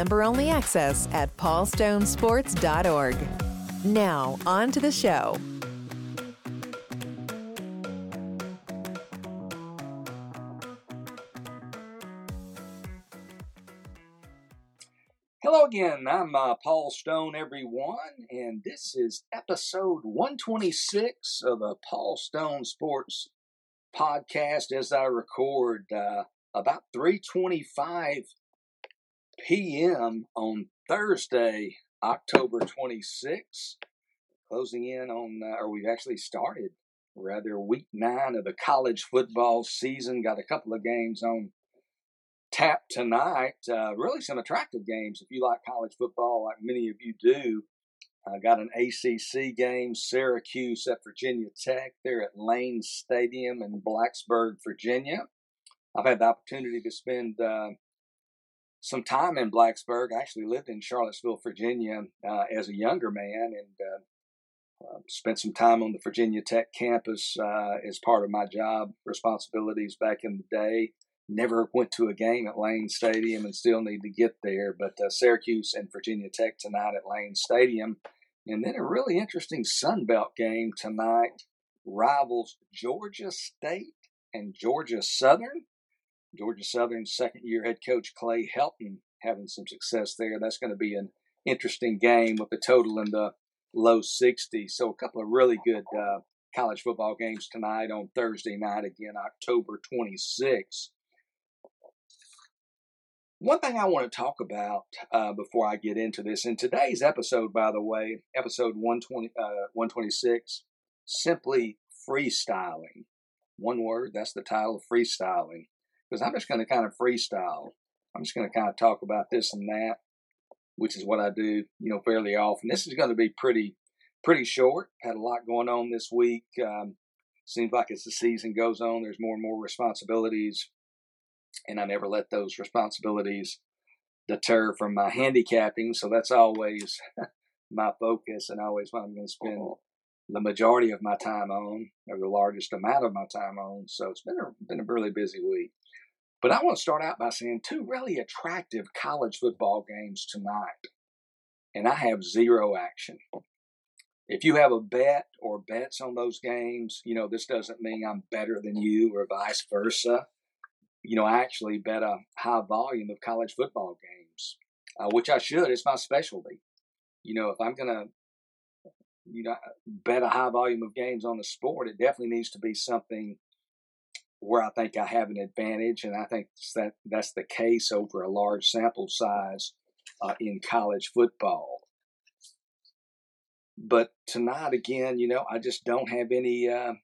member only access at paulstonesports.org. Now, on to the show. Hello again. I'm uh, Paul Stone, everyone, and this is episode 126 of the Paul Stone Sports podcast as I record uh, about 3:25 p.m. on Thursday, October 26, closing in on, uh, or we've actually started rather week nine of the college football season. Got a couple of games on tap tonight. Uh, really, some attractive games if you like college football, like many of you do. I got an ACC game, Syracuse at Virginia Tech. They're at Lane Stadium in Blacksburg, Virginia. I've had the opportunity to spend uh, some time in Blacksburg. I actually lived in Charlottesville, Virginia uh, as a younger man and uh, uh spent some time on the Virginia Tech campus uh, as part of my job responsibilities back in the day. Never went to a game at Lane Stadium and still need to get there, but uh, Syracuse and Virginia Tech tonight at Lane Stadium. And then a really interesting Sun Belt game tonight rivals Georgia State and Georgia Southern. Georgia Southern second year head coach Clay Helton having some success there. That's going to be an interesting game with the total in the low 60s. So a couple of really good uh, college football games tonight on Thursday night, again, October 26. One thing I want to talk about uh, before I get into this, in today's episode, by the way, episode 120, uh, 126, simply freestyling. One word, that's the title, of freestyling because I'm just going to kind of freestyle. I'm just going to kind of talk about this and that, which is what I do, you know, fairly often. This is going to be pretty, pretty short. Had a lot going on this week. Um, seems like as the season goes on, there's more and more responsibilities, and I never let those responsibilities deter from my handicapping. So that's always my focus, and always what I'm going to spend the majority of my time on, or the largest amount of my time on. So it's been a been a really busy week. But I want to start out by saying two really attractive college football games tonight. And I have zero action. If you have a bet or bets on those games, you know, this doesn't mean I'm better than you or vice versa. You know, I actually bet a high volume of college football games, uh, which I should. It's my specialty. You know, if I'm going to, you know, bet a high volume of games on the sport, it definitely needs to be something where I think I have an advantage, and I think that that's the case over a large sample size uh, in college football. But tonight, again, you know, I just don't have any uh,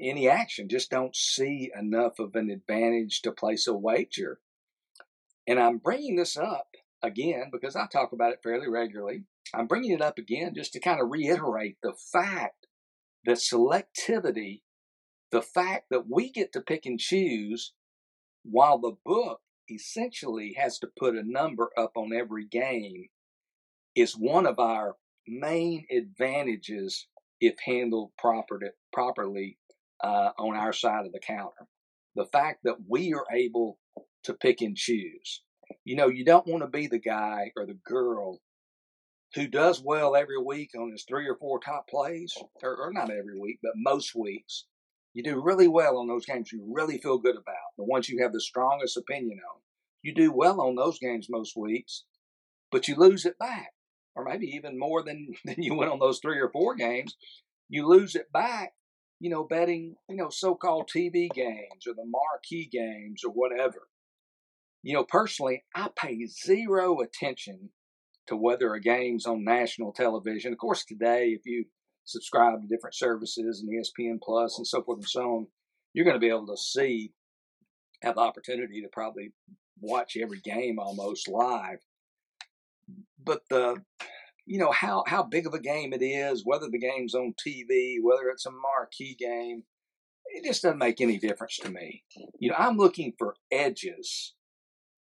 any action. Just don't see enough of an advantage to place a wager. And I'm bringing this up again because I talk about it fairly regularly. I'm bringing it up again just to kind of reiterate the fact that selectivity the fact that we get to pick and choose while the book essentially has to put a number up on every game is one of our main advantages if handled proper, properly uh, on our side of the counter. The fact that we are able to pick and choose. You know, you don't want to be the guy or the girl who does well every week on his three or four top plays, or, or not every week, but most weeks, you do really well on those games you really feel good about, the ones you have the strongest opinion on. You do well on those games most weeks, but you lose it back, or maybe even more than, than you win on those three or four games. You lose it back, you know, betting, you know, so called TV games or the marquee games or whatever. You know, personally, I pay zero attention to whether a game's on national television. Of course, today, if you subscribe to different services and ESPN Plus and so forth and so on, you're going to be able to see, have the opportunity to probably watch every game almost live. But the, you know, how, how big of a game it is, whether the game's on TV, whether it's a marquee game, it just doesn't make any difference to me. You know, I'm looking for edges.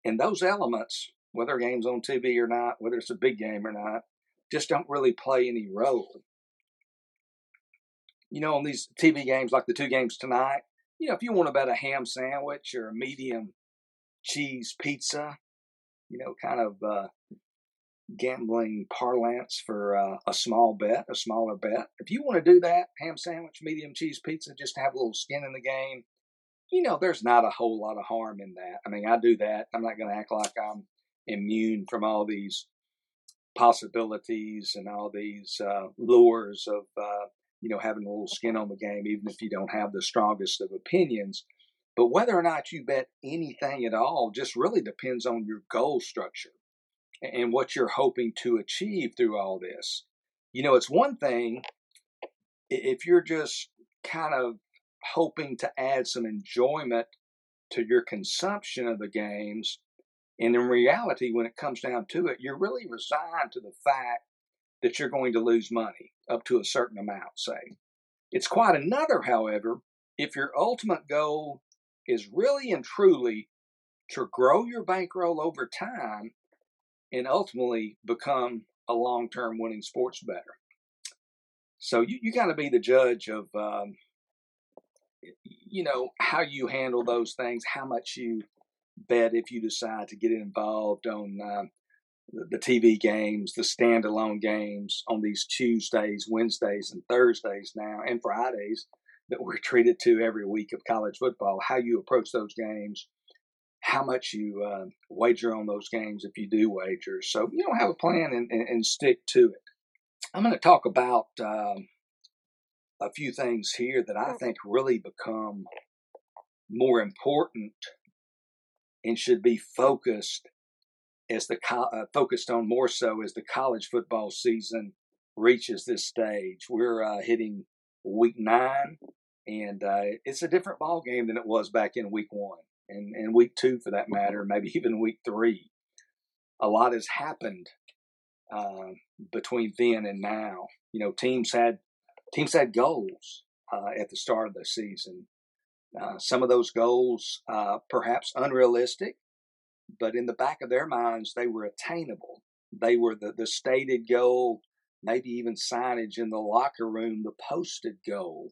And those elements, whether a game's on TV or not, whether it's a big game or not, just don't really play any role. You know, on these TV games like the two games tonight, you know, if you want bet a ham sandwich or a medium cheese pizza, you know, kind of uh, gambling parlance for uh, a small bet, a smaller bet. If you want to do that, ham sandwich, medium cheese pizza, just to have a little skin in the game, you know, there's not a whole lot of harm in that. I mean, I do that. I'm not going to act like I'm immune from all these possibilities and all these uh, lures of, uh, you know, having a little skin on the game, even if you don't have the strongest of opinions. But whether or not you bet anything at all just really depends on your goal structure and what you're hoping to achieve through all this. You know, it's one thing if you're just kind of hoping to add some enjoyment to your consumption of the games. And in reality, when it comes down to it, you're really resigned to the fact that you're going to lose money up to a certain amount, say. It's quite another, however, if your ultimate goal is really and truly to grow your bankroll over time and ultimately become a long term winning sports bettor. So you, you got to be the judge of, um, you know, how you handle those things, how much you bet if you decide to get involved on uh, the TV games, the standalone games on these Tuesdays, Wednesdays, and Thursdays now, and Fridays that we're treated to every week of college football, how you approach those games, how much you uh, wager on those games if you do wager. So, you know, have a plan and, and, and stick to it. I'm going to talk about um, a few things here that I think really become more important and should be focused as the uh, focused on more so as the college football season reaches this stage. We're uh, hitting week nine, and uh, it's a different ball game than it was back in week one and, and week two for that matter, maybe even week three. A lot has happened uh, between then and now. You know, teams had teams had goals uh, at the start of the season. Uh, some of those goals, perhaps unrealistic, but in the back of their minds, they were attainable. They were the, the stated goal, maybe even signage in the locker room, the posted goal.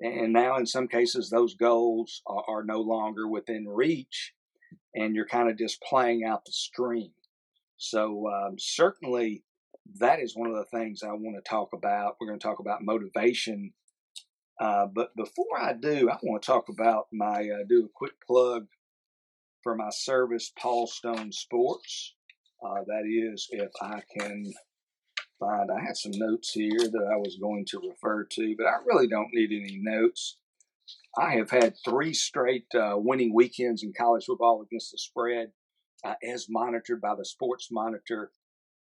And now, in some cases, those goals are, are no longer within reach, and you're kind of just playing out the stream. So, um, certainly, that is one of the things I want to talk about. We're going to talk about motivation. Uh, but before I do, I want to talk about my, uh, do a quick plug for my service, Paul Stone Sports. Uh, that is, if I can find, I had some notes here that I was going to refer to, but I really don't need any notes. I have had three straight uh, winning weekends in college football against the spread, uh, as monitored by the Sports Monitor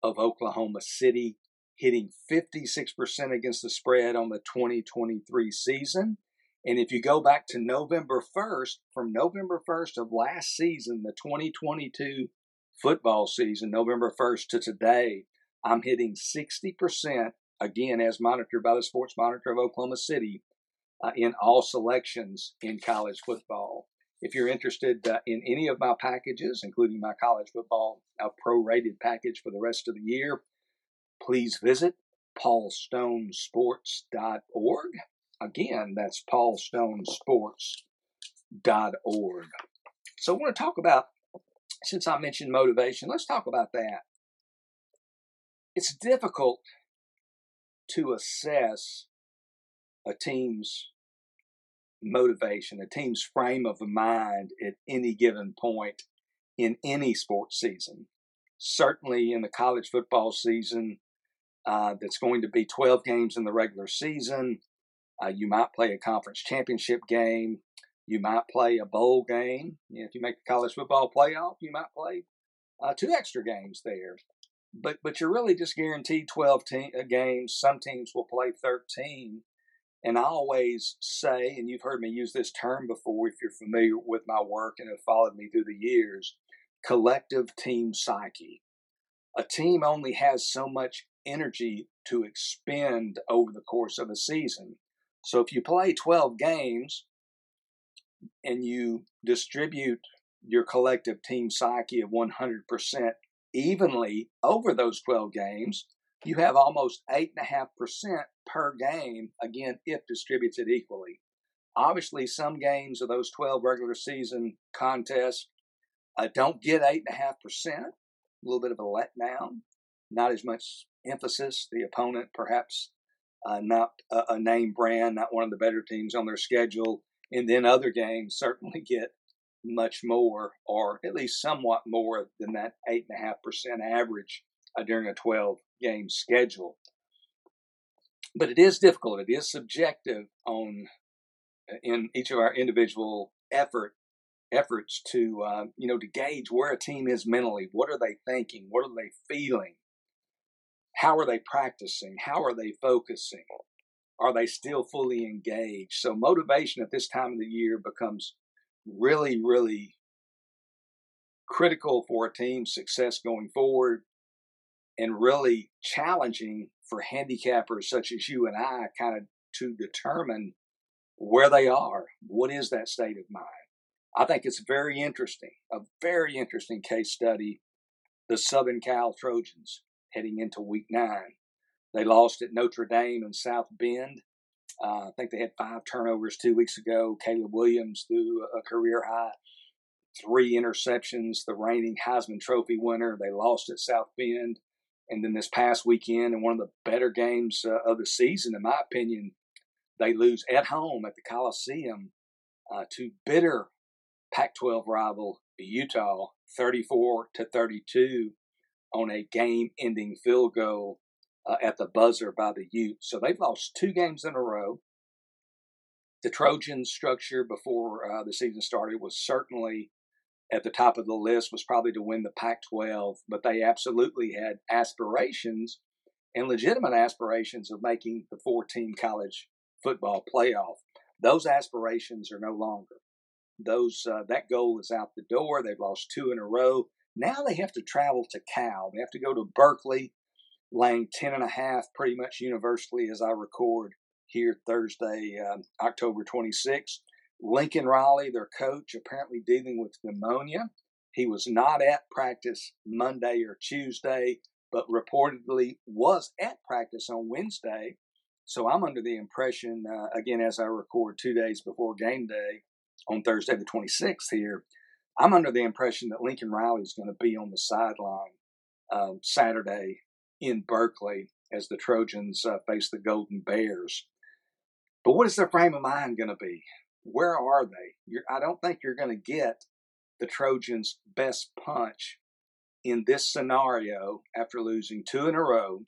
of Oklahoma City, hitting 56% against the spread on the 2023 season. And if you go back to November 1st, from November 1st of last season, the 2022 football season, November 1st to today, I'm hitting 60%, again, as monitored by the Sports Monitor of Oklahoma City, uh, in all selections in college football. If you're interested uh, in any of my packages, including my college football uh, prorated package for the rest of the year, please visit paulstonesports.org. Again, that's paulstonesports.org. So I want to talk about, since I mentioned motivation, let's talk about that. It's difficult to assess a team's motivation, a team's frame of mind at any given point in any sports season. Certainly in the college football season, uh, that's going to be 12 games in the regular season. Uh, you might play a conference championship game. You might play a bowl game. if you make the college football playoff, you might play uh, two extra games there. but but you're really just guaranteed 12 te- uh, games. Some teams will play 13. And I always say, and you've heard me use this term before if you're familiar with my work and have followed me through the years collective team psyche. A team only has so much energy to expend over the course of a season. So if you play 12 games and you distribute your collective team psyche of 100% evenly over those 12 games, you have almost 8.5% per game, again, if distributed equally. Obviously, some games of those 12 regular season contests uh, don't get 8.5%, a little bit of a letdown, not as much emphasis. The opponent, perhaps uh, not a, a name brand, not one of the better teams on their schedule. And then other games certainly get much more, or at least somewhat more than that 8.5% average uh, during a 12 game schedule. But it is difficult, it is subjective on uh, in each of our individual effort efforts to uh, you know to gauge where a team is mentally what are they thinking what are they feeling how are they practicing how are they focusing are they still fully engaged so motivation at this time of the year becomes really, really critical for a team's success going forward and really challenging for handicappers such as you and I kind of to determine where they are. What is that state of mind? I think it's very interesting, a very interesting case study. The Southern Cal Trojans heading into week nine. They lost at Notre Dame and South Bend. Uh, I think they had five turnovers two weeks ago. Caleb Williams threw a career high, three interceptions. The reigning Heisman Trophy winner. They lost at South Bend, and then this past weekend, in one of the better games uh, of the season, in my opinion, they lose at home at the Coliseum uh, to bitter Pac-12 rival Utah, 34 to 32, on a game-ending field goal uh, at the buzzer by the Utes. So they've lost two games in a row. The Trojan structure before uh, the season started was certainly at the top of the list, was probably to win the Pac 12, but they absolutely had aspirations and legitimate aspirations of making the four team college football playoff. Those aspirations are no longer. Those uh, that goal is out the door. They've lost two in a row. Now they have to travel to Cal. They have to go to Berkeley laying 10 and a half pretty much universally as I record here Thursday, um, October 26th. Lincoln Riley, their coach, apparently dealing with pneumonia. He was not at practice Monday or Tuesday, but reportedly was at practice on Wednesday. So I'm under the impression, uh, again, as I record two days before game day on Thursday the 26th here, I'm under the impression that Lincoln Riley is going to be on the sideline um, Saturday in Berkeley as the Trojans uh, face the Golden Bears. But what is their frame of mind going to be? Where are they? You're, I don't think you're going to get the Trojans' best punch in this scenario after losing two in a row,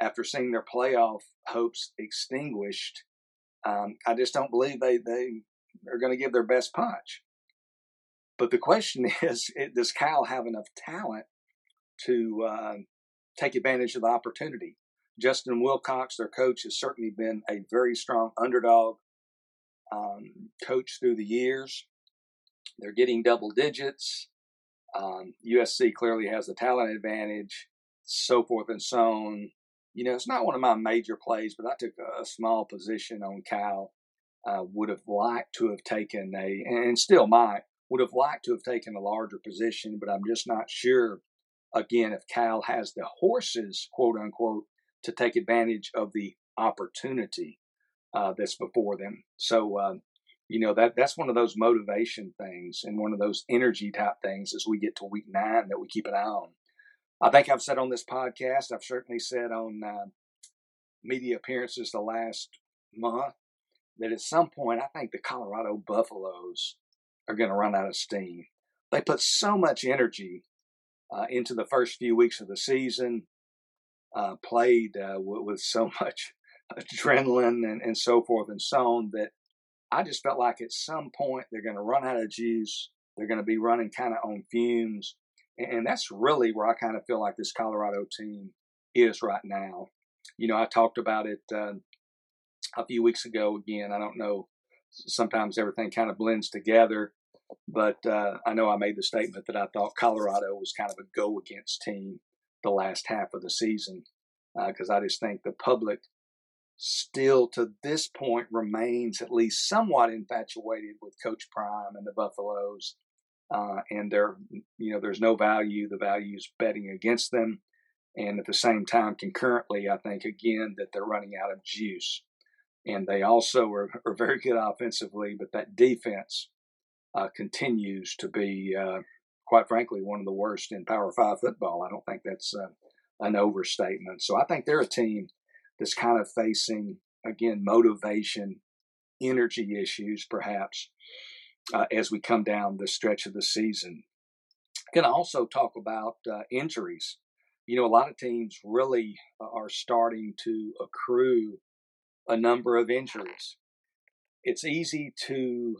after seeing their playoff hopes extinguished. Um, I just don't believe they, they are going to give their best punch. But the question is, does Cal have enough talent to uh, take advantage of the opportunity. Justin Wilcox, their coach, has certainly been a very strong underdog um, coach through the years. They're getting double digits. Um, USC clearly has the talent advantage, so forth and so on. You know, it's not one of my major plays, but I took a, small position on Cal. Uh, would have liked to have taken a, and still might, would have liked to have taken a larger position, but I'm just not sure again, if Cal has the horses, quote unquote, to take advantage of the opportunity uh, that's before them. So, uh, you know, that that's one of those motivation things and one of those energy type things as we get to week nine that we keep an eye on. I think I've said on this podcast, I've certainly said on uh, media appearances the last month that at some point, I think the Colorado Buffaloes are going to run out of steam. They put so much energy uh, into the first few weeks of the season. Uh, played uh, with, with, so much adrenaline and, and so forth and so on that I just felt like at some point they're going to run out of juice. They're going to be running kind of on fumes. And that's really where I kind of feel like this Colorado team is right now. You know, I talked about it uh, a few weeks ago again. I don't know, sometimes everything kind of blends together, but uh, I know I made the statement that I thought Colorado was kind of a go against team the last half of the season because uh, I just think the public still to this point remains at least somewhat infatuated with Coach Prime and the Buffaloes. Uh, and there, you know, there's no value. The value is betting against them, and at the same time, concurrently, I think again that they're running out of juice. And they also are, are very good offensively, but that defense uh, continues to be, uh, quite frankly, one of the worst in Power Five football. I don't think that's uh, an overstatement. So I think they're a team that's kind of facing, again, motivation, energy issues, perhaps, uh, as we come down the stretch of the season. Can also talk about uh, injuries. You know, a lot of teams really are starting to accrue a number of injuries. It's easy to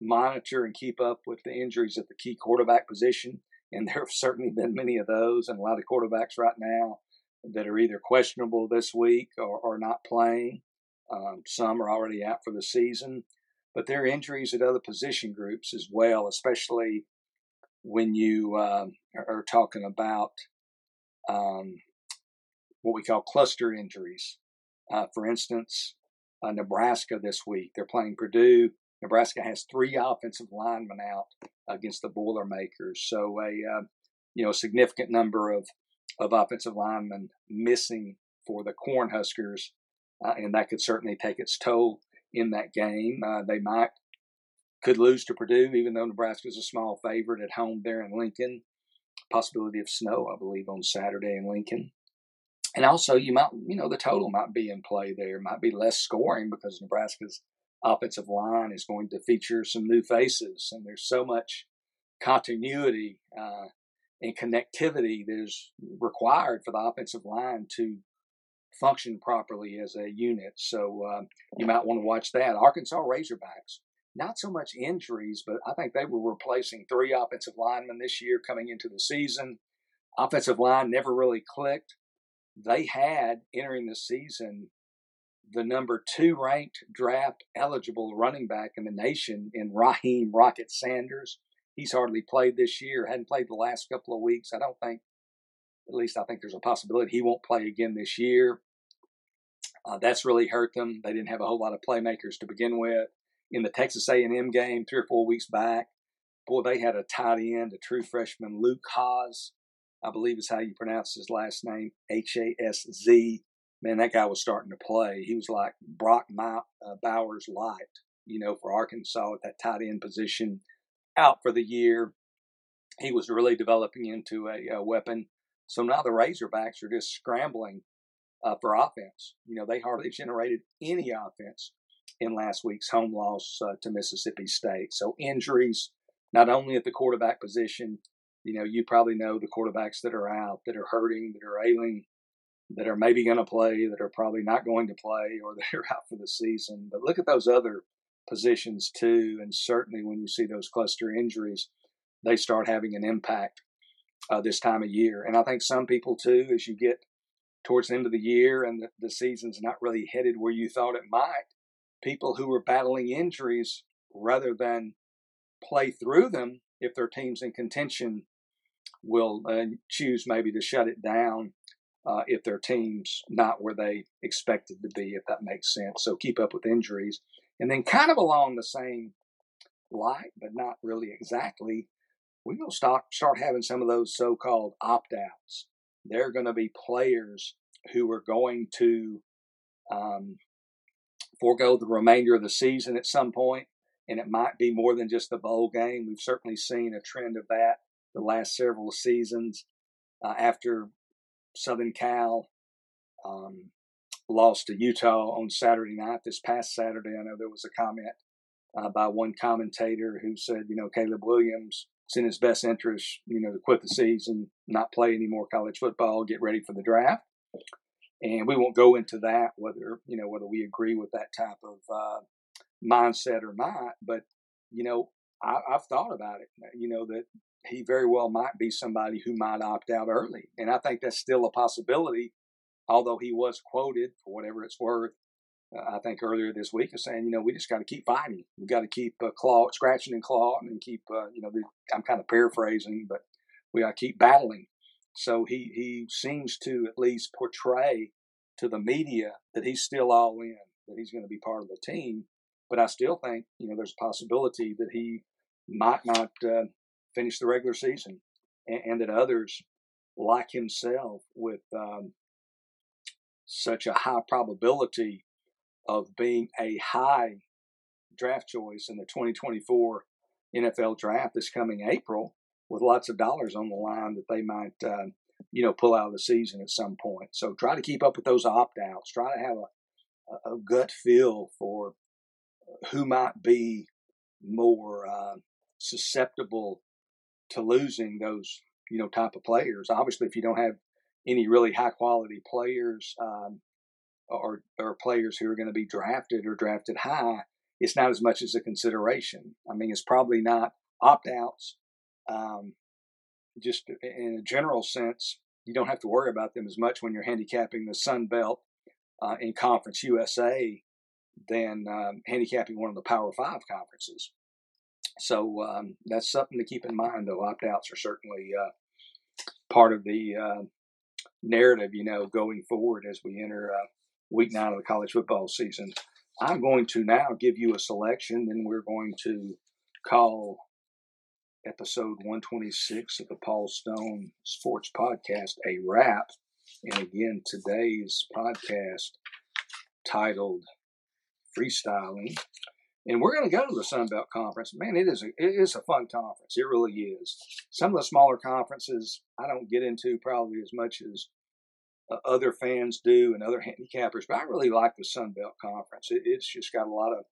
monitor and keep up with the injuries at the key quarterback position, and there have certainly been many of those, and a lot of quarterbacks right now that are either questionable this week or, or not playing. Um, some are already out for the season, but there are injuries at other position groups as well, especially when you uh, are talking about um, what we call cluster injuries. Uh, for instance, uh, Nebraska this week, they're playing Purdue. Nebraska has three offensive linemen out against the Boilermakers, so a uh, you know significant number of of offensive linemen missing for the Cornhuskers, uh, and that could certainly take its toll in that game. Uh, they might could lose to Purdue, even though Nebraska is a small favorite at home there in Lincoln. Possibility of snow, I believe, on Saturday in Lincoln. And also, you might, you know, the total might be in play there. Might be less scoring because Nebraska's offensive line is going to feature some new faces, and there's so much continuity uh, and connectivity that is required for the offensive line to function properly as a unit. So um, you might want to watch that. Arkansas Razorbacks, not so much injuries, but I think they were replacing three offensive linemen this year coming into the season. Offensive line never really clicked. They had entering the season the number two ranked draft eligible running back in the nation in Raheem Rocket Sanders he's hardly played this year, hadn't played the last couple of weeks. I don't think, at least I think there's a possibility he won't play again this year. Uh, that's really hurt them. They didn't have a whole lot of playmakers to begin with. In the Texas A&M game three or four weeks back, boy, they had a tight end, a true freshman, Luke Hasz, I believe is how you pronounce his last name, H A S Z. Man, that guy was starting to play. He was like Brock uh, Bowers light, you know, for Arkansas at that tight end position out for the year. He was really developing into a, a weapon. So now the Razorbacks are just scrambling uh, for offense. You know, they hardly generated any offense in last week's home loss uh, to Mississippi State. So injuries, not only at the quarterback position, you know, you probably know the quarterbacks that are out, that are hurting, that are ailing, that are maybe going to play, that are probably not going to play, or that are out for the season. But look at those other positions too. And certainly when you see those cluster injuries, they start having an impact uh, this time of year. And I think some people too, as you get towards the end of the year and the, the season's not really headed where you thought it might, people who are battling injuries rather than play through them if their team's in contention will uh, choose maybe to shut it down uh, if their team's not where they expected to be, if that makes sense. So keep up with injuries. And then, kind of along the same light, but not really exactly, we're going to start, start having some of those so called opt outs. They're going to be players who are going to um, forego the remainder of the season at some point, and it might be more than just the bowl game. We've certainly seen a trend of that the last several seasons uh, after Southern Cal um, lost to Utah on Saturday night. This past Saturday, I know there was a comment uh, by one commentator who said, you know, Caleb Williams, it's in his best interest, you know, to quit the season, not play any more college football, get ready for the draft. And we won't go into that whether you know whether we agree with that type of uh, mindset or not. But you know, I, I've thought about it. You know that he very well might be somebody who might opt out early. And I think that's still a possibility, although he was quoted for whatever it's worth. Uh, I think earlier this week of saying, you know, we just got to keep fighting. We got to keep uh, claw, scratching and clawing, and keep, uh, you know, the, I'm kind of paraphrasing, but we got to keep battling. So he he seems to at least portray to the media that he's still all in, that he's going to be part of the team. But I still think, you know, there's a possibility that he might not uh, finish the regular season, and, and, that others like himself with um, such a high probability of being a high draft choice in the 2024 NFL draft this coming April, with lots of dollars on the line that they might, uh, you know, pull out of the season at some point. So try to keep up with those opt outs. Try to have a, a, gut feel for who might be more uh, susceptible to losing those you know type of players. Obviously, if you don't have any really high quality players um, or or players who are going to be drafted or drafted high, it's not as much as a consideration. I mean, it's probably not opt outs. Um, just in a general sense, you don't have to worry about them as much when you're handicapping the Sun Belt uh, in Conference USA than um, handicapping one of the Power Five conferences. So um, that's something to keep in mind, though. Opt outs are certainly uh, part of the uh, narrative, you know, going forward as we enter uh, week nine of the college football season. I'm going to now give you a selection, and we're going to call episode 126 of the Paul Stone Sports Podcast a wrap. And again, today's podcast titled Freestyling and we're going to go to the Sun Belt Conference. Man, it is a, it is a fun conference. It really is. Some of the smaller conferences I don't get into probably as much as uh, other fans do and other handicappers, but I really like the Sun Belt Conference. It, it's just got a lot of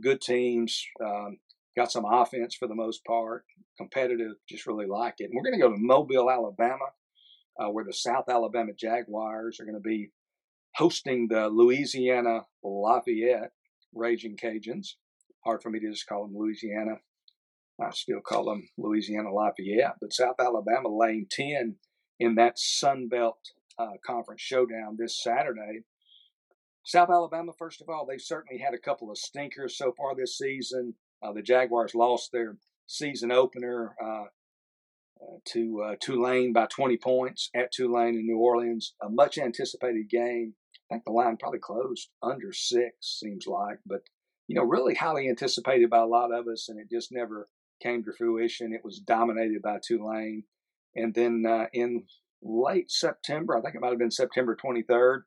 good teams, um, got some offense for the most part, competitive. Just really like it. And we're going to go to Mobile, Alabama, uh, where the South Alabama Jaguars are going to be hosting the Louisiana Lafayette Raging Cajuns hard for me to just call them Louisiana. I still call them Louisiana Lafayette, but South Alabama Lane 10 in that Sun Belt uh, Conference showdown this Saturday. South Alabama, first of all, they've certainly had a couple of stinkers so far this season. Uh, the Jaguars lost their season opener uh, uh to uh, Tulane by 20 points at Tulane in New Orleans. A much anticipated game. I think the line probably closed under six, seems like, but you know, really highly anticipated by a lot of us, and it just never came to fruition. It was dominated by Tulane. And then uh, in late September, I think it might have been September 23rd,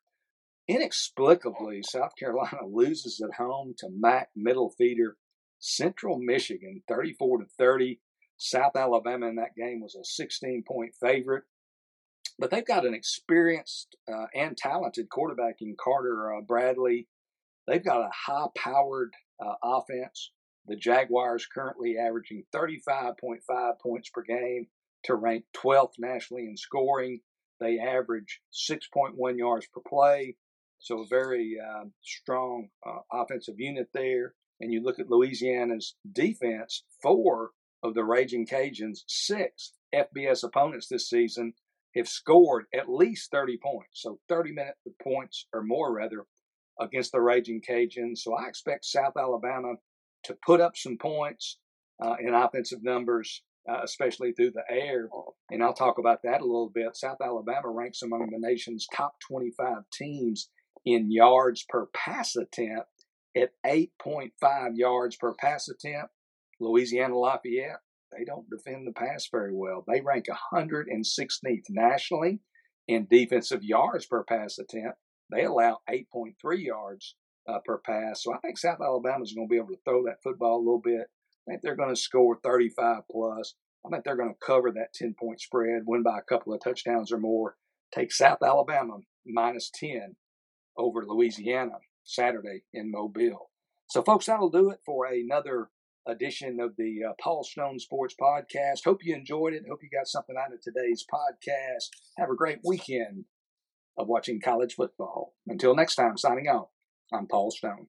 inexplicably, South Carolina loses at home to MAC middle feeder Central Michigan, 34 to 30. South Alabama in that game was a 16 point favorite. But they've got an experienced uh, and talented quarterback in Carter uh, Bradley. They've got a high powered uh, offense. The Jaguars currently averaging 35.5 points per game to rank 12th nationally in scoring. They average 6.1 yards per play. So a very uh, strong uh, offensive unit there. And you look at Louisiana's defense, four of the Raging Cajuns, six FBS opponents this season have scored at least 30 points. So 30 minute points or more, rather, against the Raging Cajuns. So I expect South Alabama to put up some points uh, in offensive numbers, uh, especially through the air. And I'll talk about that a little bit. South Alabama ranks among the nation's top 25 teams in yards per pass attempt at 8.5 yards per pass attempt. Louisiana Lafayette, they don't defend the pass very well. They rank 116th nationally in defensive yards per pass attempt they allow 8.3 yards uh, per pass. So I think South Alabama is going to be able to throw that football a little bit. I think they're going to score 35 plus. I think they're going to cover that 10 point spread, win by a couple of touchdowns or more. Take South Alabama minus 10 over Louisiana Saturday in Mobile. So, folks, that'll do it for another edition of the uh, Paul Stone Sports Podcast. Hope you enjoyed it. Hope you got something out of today's podcast. Have a great weekend of watching college football. Until next time, signing out, I'm Paul Stone.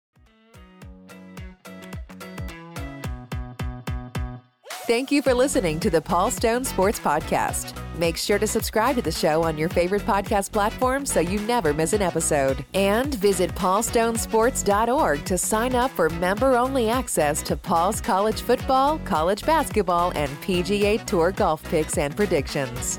Thank you for listening to the Paul Stone Sports Podcast. Make sure to subscribe to the show on your favorite podcast platform so you never miss an episode. And visit paulstonesports.org to sign up for member only access to Paul's college football, college basketball, and PGA Tour golf picks and predictions.